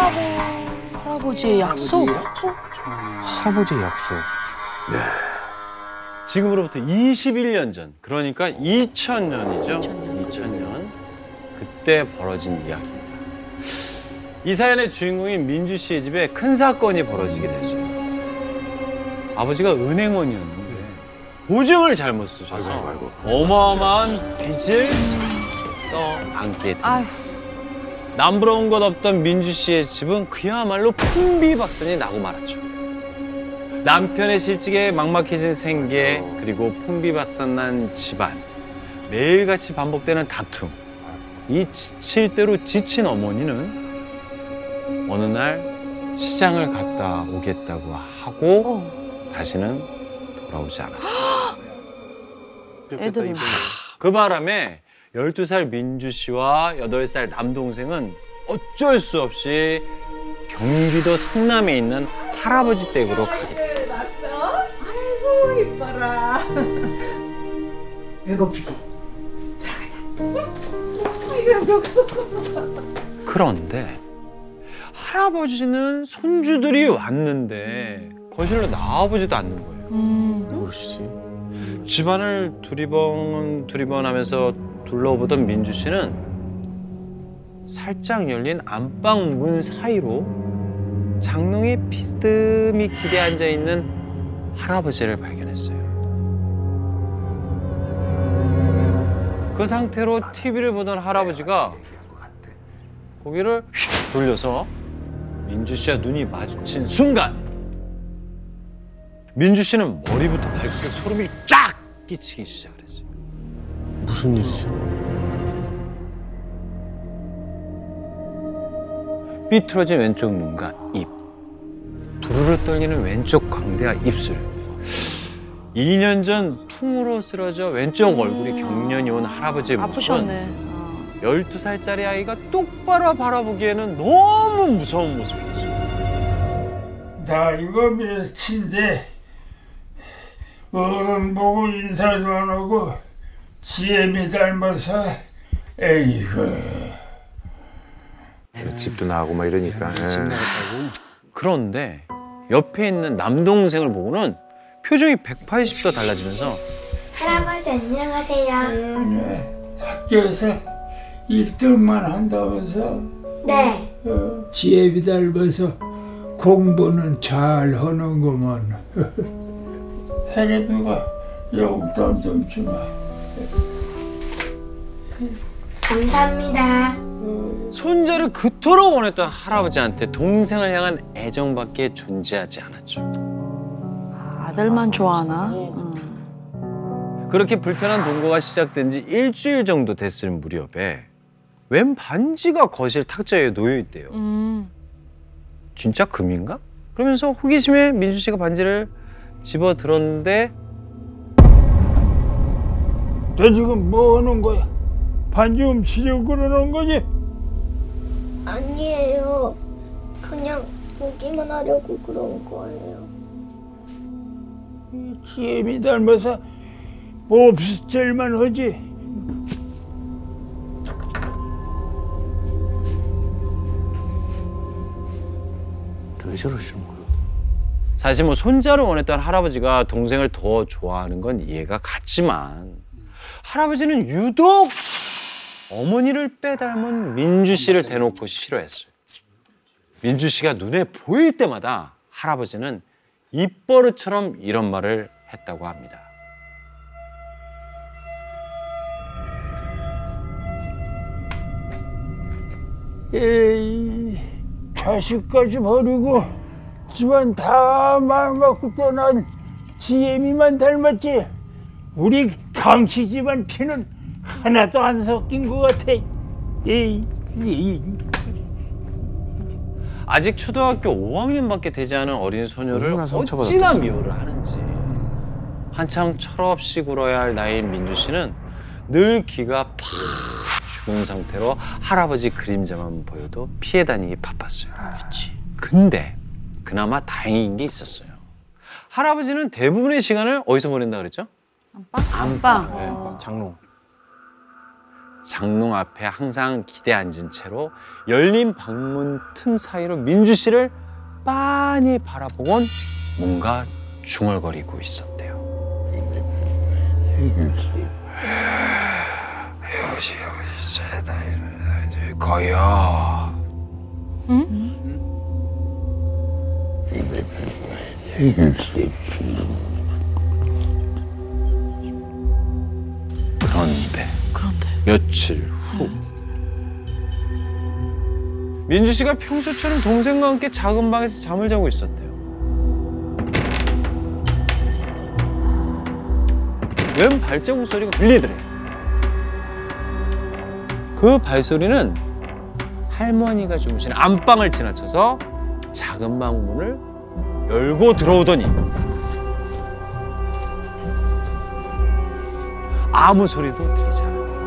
할아버 할아버지의 약속. 할아버지의 약속. 지금으로부터 21년 전, 그러니까 2000년이죠. 2000년. 2000년. 그때 벌어진 이야기입니다. 이 사연의 주인공인 민주 씨의 집에 큰 사건이 벌어지게 됐어요. 아버지가 은행원이었는데 보증을 잘못 쓰셔서 아이고, 아이고, 어마어마한 빚을 떠안게 됩니다. 아휴. 남부러운 것 없던 민주 씨의 집은 그야말로 풍비박산이 나고 말았죠. 남편의 실직에 막막해진 생계 그리고 풍비박산난 집안 매일같이 반복되는 다툼 이 지칠 대로 지친 어머니는 어느 날 시장을 갔다 오겠다고 하고 어. 다시는 돌아오지 않았어요. 애들은 그 바람에 12살 민주 씨와 8살 남동생은 어쩔 수 없이 경기도 성남에 있는 할아버지 댁으로 가게 돼요. 아이고 이뻐라. 배고프지? 그런데 할아버지는 손주들이 왔는데 거실로 나와보지도 않는 거예요. 음. 모르시지. 집안을 두리번 두리번 하면서 둘러보던 민주 씨는 살짝 열린 안방 문 사이로 장롱에 비스듬히 기대 앉아 있는 할아버지를 발견했어요. 그 상태로 TV를 보던 할아버지가 고개를 휙 돌려서 민주 씨와 눈이 마주친 순간 민주 씨는 머리부터 발끝 소름이 쫙 끼치기 시작을 했어요. 무슨 일이죠? 삐뚤어진 왼쪽 눈과 입, 두루루 떨리는 왼쪽 광대와 입술. 2년 전 퉁으로 쓰러져 왼쪽 얼굴이 경련이 온 할아버지의 모습은 아프셨네. 어. 12살짜리 아이가 똑바로 바라보기에는 너무 무서운 모습이었어요. 나 이거 며칠인데 어른 보고 인사도 안 하고 지혜미 닮아서 에이그 집도 나가고 막 이러니까. 예. 그런데 옆에 있는 남동생을 보고는 표정이 180도 달라지면서 할아버지 안녕하세요. 네, 학교에서 1등만 한다면서 네. 어, 지혜미 닮아서 공부는 잘 하는구먼 혜림이가 용돈 좀 주마 감사합니다. 손자를 그토록 원했던 할아버지한테 동생을 향한 애정밖에 존재하지 않았죠. 아, 아들만 좋아하나? 어. 그렇게 불편한 동거가 시작된 지 일주일 정도 됐을 무렵에 웬 반지가 거실 탁자에 놓여 있대요. 음. 진짜 금인가? 그러면서 호기심에 민수 씨가 반지를 집어 들었는데 너 지금 뭐 하는 거야? 반지 훔치려고 그러는 거지? 아니에요. 그냥 보기만 하려고 그런 거예요. 지혜미 닮아서 몹쓸만 하지 왜 저러시는 거예요? 사실 뭐 손자를 원했던 할아버지가 동생을 더 좋아하는 건 이해가 갔지만 할아버지는 유독 어머니를 빼닮은 민주 씨를 대놓고 싫어했어요. 민주 씨가 눈에 보일 때마다 할아버지는 입버릇처럼 이런 말을 했다고 합니다. 에이 자식까지 버리고 집안 다 망갖고 떠난 지혜미만 닮았지 우리 강씨 집안 피는 하나도 안 섞인 것 같아 에이, 에이. 아직 초등학교 5학년밖에 되지 않은 어린 소녀를. 어찌나 미워를 하는지 한참 철없이 굴어야 할 나이인 민주 씨는 늘 기가 팍 죽은 상태로 할아버지 그림자만 보여도 피해 다니기 바빴어요. 그렇지. 근데 그나마 다행인 게 있었어요. 할아버지는 대부분의 시간을 어디서 보낸다 그랬죠? 안방? 안방. 네, 장롱. 장롱 앞에 항상 기대 앉은 채로 열린 방문 틈 사이로 민주 씨를 빤히 바라보곤 뭔가 중얼거리고 있었대요. 여기 여기 세다 이제 거야. 그 며칠 후 민주 씨가 평소처럼 동생과 함께 작은 방에서 잠을 자고 있었대요. 웬 발자국 소리가 들리더래. 그 발소리는 할머니가 주무시는 안방을 지나쳐서 작은 방 문을 열고 들어오더니 아무 소리도 들리지 않았대요.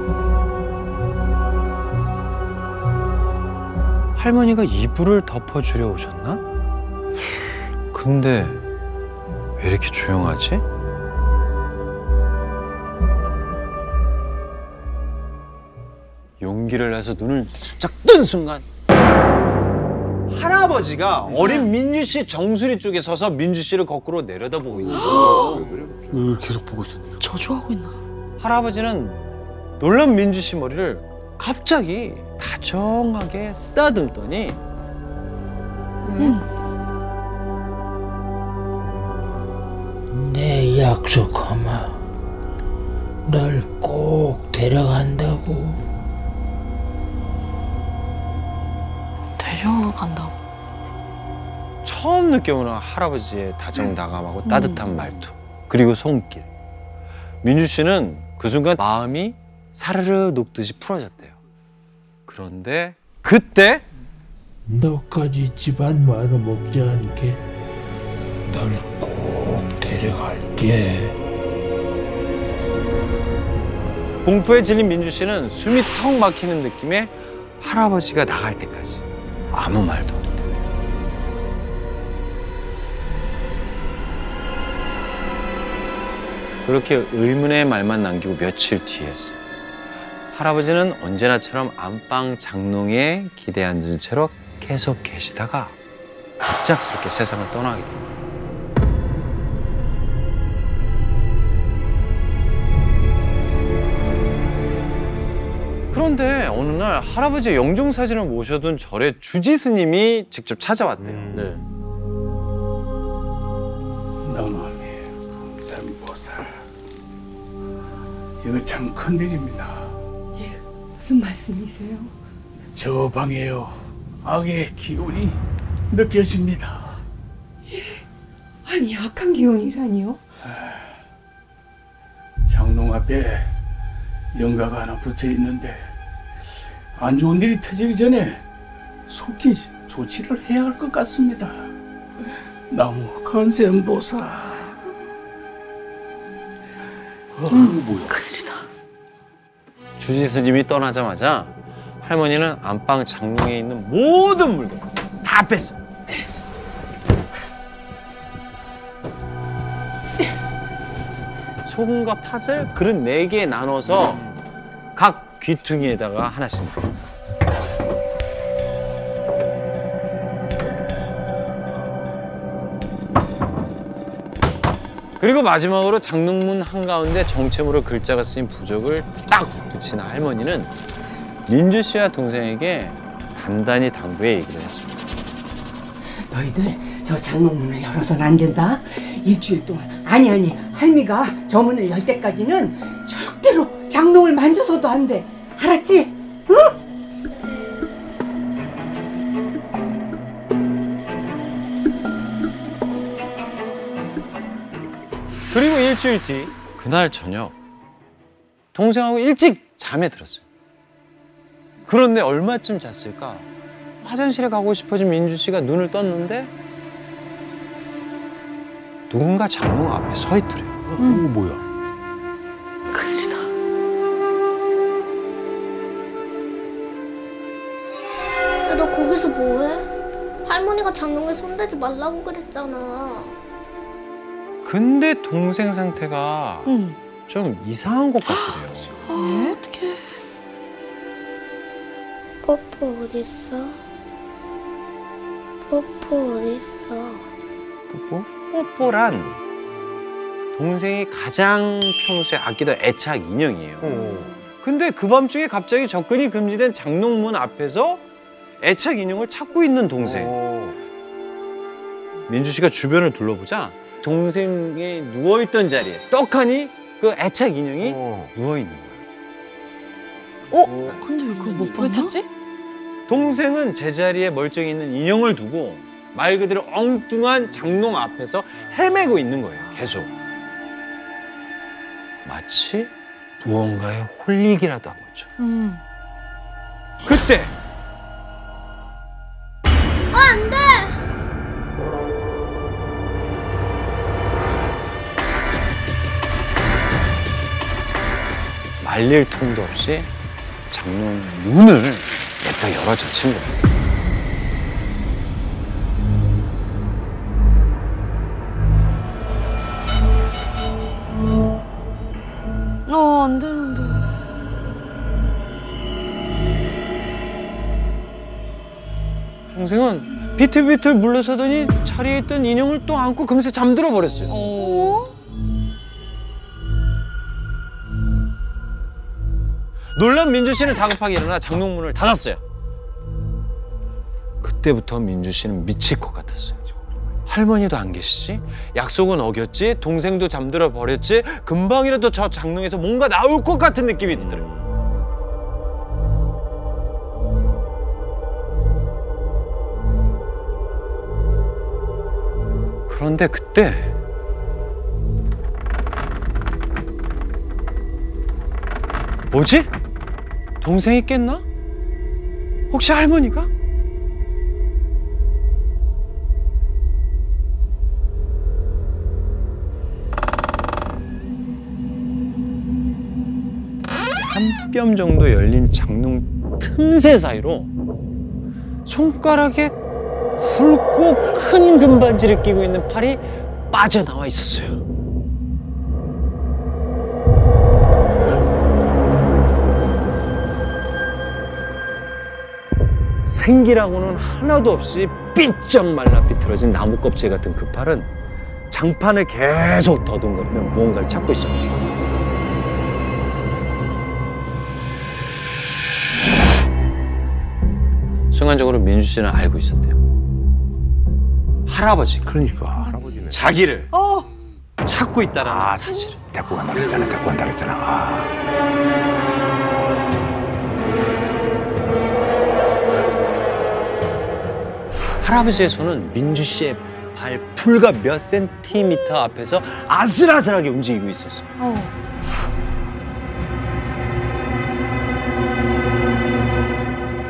할머니가 이불을 덮어주려 오셨나? 근데 왜 이렇게 조용하지? 용기를 내서 눈을 슬쩍 뜬 순간 할아버지가 어린 민주 씨 정수리 쪽에 서서 민주 씨를 거꾸로 내려다보고 있는 거예요. 계속 보고 있었네요. 저주하고 있나? 할아버지는 놀란 민주 씨 머리를 갑자기 다정하게 쓰다듬더니 내 약속하마. 널 꼭 데려간다고. 데려간다고. 처음 느껴보는 할아버지의 다정다감하고 따뜻한 말투 그리고 손길 민주 씨는 그 순간 마음이 사르르 녹듯이 풀어졌대요. 그런데 그때 너까지 집안 말아먹지 않게 널 꼭 데려갈게. 공포에 질린 민주 씨는 숨이 턱 막히는 느낌에 할아버지가 나갈 때까지 아무 말도 못했대요. 그렇게 의문의 말만 남기고 며칠 뒤였어요 할아버지는 언제나처럼 안방 장롱에 기대 앉은 채로 계속 계시다가 갑작스럽게 세상을 떠나게 됩니다 그런데 어느 날 할아버지의 영정 사진을 모셔둔 절에 주지 스님이 직접 찾아왔대요. 네. 너놈이 샘보살. 이거 참 큰일입니다. 무슨 말씀이세요? 저 방에요. 악의 기운이 느껴집니다. 아니 약한 기운이라니요? 장롱 앞에 영가가 하나 붙여 있는데 안 좋은 일이 터지기 전에 속히 조치를 해야 할 것 같습니다. 나무 컨센보사. 어, 뭐야? 큰일이다. 주지 스님이 떠나자마자 할머니는 안방 장롱에 있는 모든 물건 다 뺐어요. 소금과 팥을 그릇 네 개에 나눠서 각 귀퉁이에다가 하나씩 넣어요. 그리고 마지막으로 장롱문 한가운데 정체모를 글자가 쓰인 부적을 딱 붙인 할머니는 민주 씨와 동생에게 단단히 당부해 얘기를 했습니다. 너희들 저 장롱문을 열어서는 안 된다. 일주일 동안 아니 아니 할미가 저 문을 열 때까지는 절대로 장롱을 만져서도 안 돼. 알았지? 응? 일주일 뒤 그날 저녁 동생하고 일찍 잠에 들었어요. 그런데 얼마쯤 잤을까? 화장실에 가고 싶어진 민주 씨가 눈을 떴는데 누군가 장롱 앞에 서 있더래요. 어, 뭐야? 큰일이다. 야, 너 거기서 뭐해? 할머니가 장롱에 손대지 말라고 그랬잖아. 근데 동생 상태가 응. 좀 이상한 것 같더래요. 아, 어떡해. 뽀뽀 어딨어? 뽀뽀 어딨어? 뽀뽀? 뽀뽀란 동생이 가장 평소에 아끼던 애착 인형이에요. 근데 그 밤중에 갑자기 접근이 금지된 장롱문 앞에서 애착 인형을 찾고 있는 동생. 민주 씨가 주변을 둘러보자 동생이 누워있던 자리에 떡하니 그 애착 인형이 누워있는 거예요. 어? 근데 왜 그걸 못왜 봤냐? 찾지? 동생은 제자리에 멀쩡히 있는 인형을 두고 말 그대로 엉뚱한 장롱 앞에서 헤매고 있는 거예요. 계속. 마치 무언가에 홀리기라도 한 거죠. 음. 그때 말릴 틈도 없이 장롱 문을 냅다 열어젖힌 거예요. 어, 안 되는데. 동생은 비틀비틀 물러서더니 자리에 있던 인형을 또 안고 금세 잠들어 버렸어요. 어? 놀란 민주 씨는 다급하게 일어나 장롱문을 닫았어요. 그때부터 민주 씨는 미칠 것 같았어요. 할머니도 안 계시지? 약속은 어겼지? 동생도 잠들어 버렸지? 금방이라도 저 장롱에서 뭔가 나올 것 같은 느낌이 들더라고요. 그런데 그때 뭐지? 동생이 깼나? 혹시 할머니가? 한 뼘 정도 열린 장롱 틈새 사이로 손가락에 굵고 큰 금반지를 끼고 있는 팔이 빠져나와 있었어요. 생기라고는 하나도 없이 삐쩍 말라 비틀어진 나무 껍질 같은 그 팔은 장판을 계속 더듬거리며 무언가를 찾고 있었죠. 순간적으로 민주 씨는 알고 있었대요. 할아버지가 그러니까 할아버지네. 자기를 어? 찾고 있다라는 사실을. 데리고 간다 그랬잖아. 데리고 간다 그랬잖아. 아. 할아버지의 손은 민주 씨의 발 불과 몇 센티미터 앞에서 아슬아슬하게 움직이고 있었어요. 어.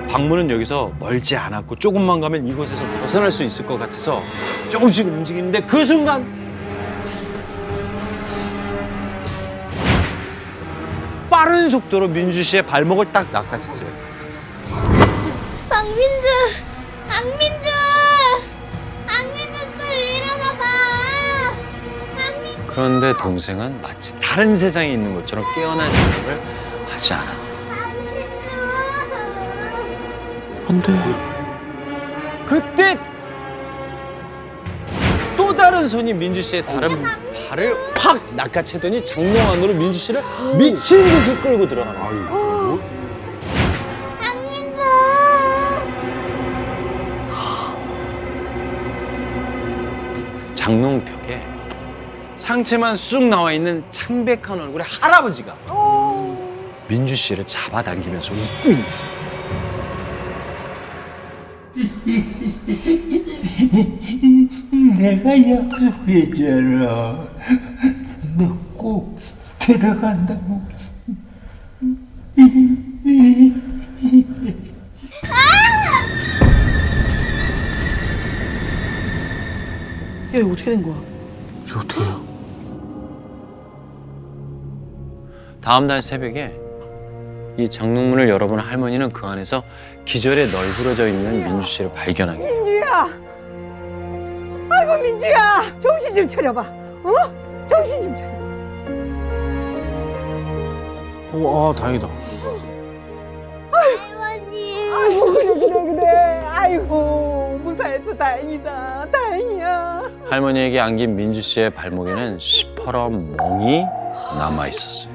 방문은 여기서 멀지 않았고 조금만 가면 이곳에서 벗어날 수 있을 것 같아서 조금씩 움직이는데 그 순간 빠른 속도로 민주 씨의 발목을 딱 낚아챘어요. 박민주! 박민주! 박민주 그런데 동생은 마치 다른 세상에 있는 것처럼 깨어난 생각을 하지 않았다. 안 돼. 그때 또 다른 손이 민주 씨의 다른 발을 확 낚아채더니 장롱 안으로 민주 씨를 미친 듯이 끌고 들어가는 거예요. 박민주! 장롱 벽에 상체만 쑥 나와 있는 창백한 얼굴의 할아버지가 민주 씨를 잡아당기면서 웃고 있는. 내가 약속했잖아. 너 꼭 데려간다고. 야, 이거 어떻게 된 거야? 다음 날 새벽에 이 장롱문을 열어본 할머니는 그 안에서 기절에 널브러져 있는 민주 씨를 발견하게 돼요. 민주야. 아이고 민주야. 정신 좀 차려봐. 어? 정신 좀 차려. 어, 아 다행이다. 할머니! 아이고 그래 그래 그래. 아이고 무사해서 다행이다. 다행이야. 할머니에게 안긴 민주 씨의 발목에는 시퍼런 멍이 남아 있었어요.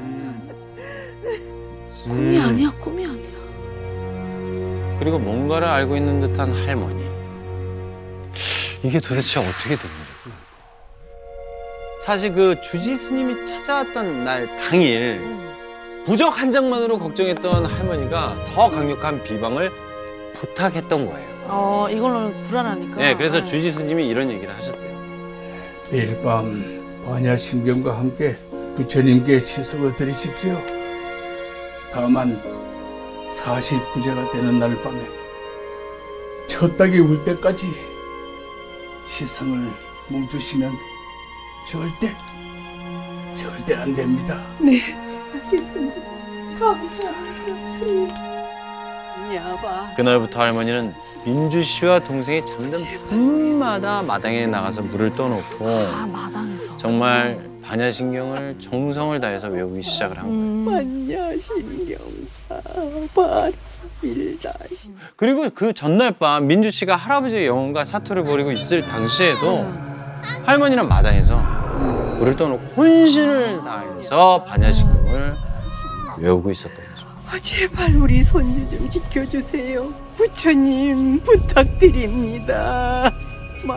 꿈이 아니야 꿈이 아니야. 그리고 뭔가를 알고 있는 듯한 할머니. 이게 도대체 어떻게 된 일일까? 사실 그 주지 스님이 찾아왔던 날 당일 부적 한 장만으로 걱정했던 할머니가 더 강력한 비방을 부탁했던 거예요. 어 이걸로는 불안하니까. 네, 그래서 네. 주지 스님이 이런 얘기를 하셨대요. 내일 밤 반야 신경과 함께 부처님께 시석을 드리십시오. 다만 49제가 되는 날 밤에 첫 닭이 울 때까지 시성을 멈추시면 절대 절대 안 됩니다. 야봐. 그날부터 할머니는 민주 씨와 동생이 잠든 밤마다 마당에 나가서 물을 떠놓고 아 마당에서. 정말 반야신경을 정성을 다해서 외우기 시작을 한 거예요. 음. 반야신경사 일다시. 그리고 그 전날 밤 민주 씨가 할아버지의 영혼과 사투를 벌이고 있을 당시에도 할머니는 마당에서 물을 떠놓고 혼신을 다해서 반야신경을 외우고 있었던 거죠. 아, 제발 우리 손주 좀 지켜주세요. 부처님 부탁드립니다. 마.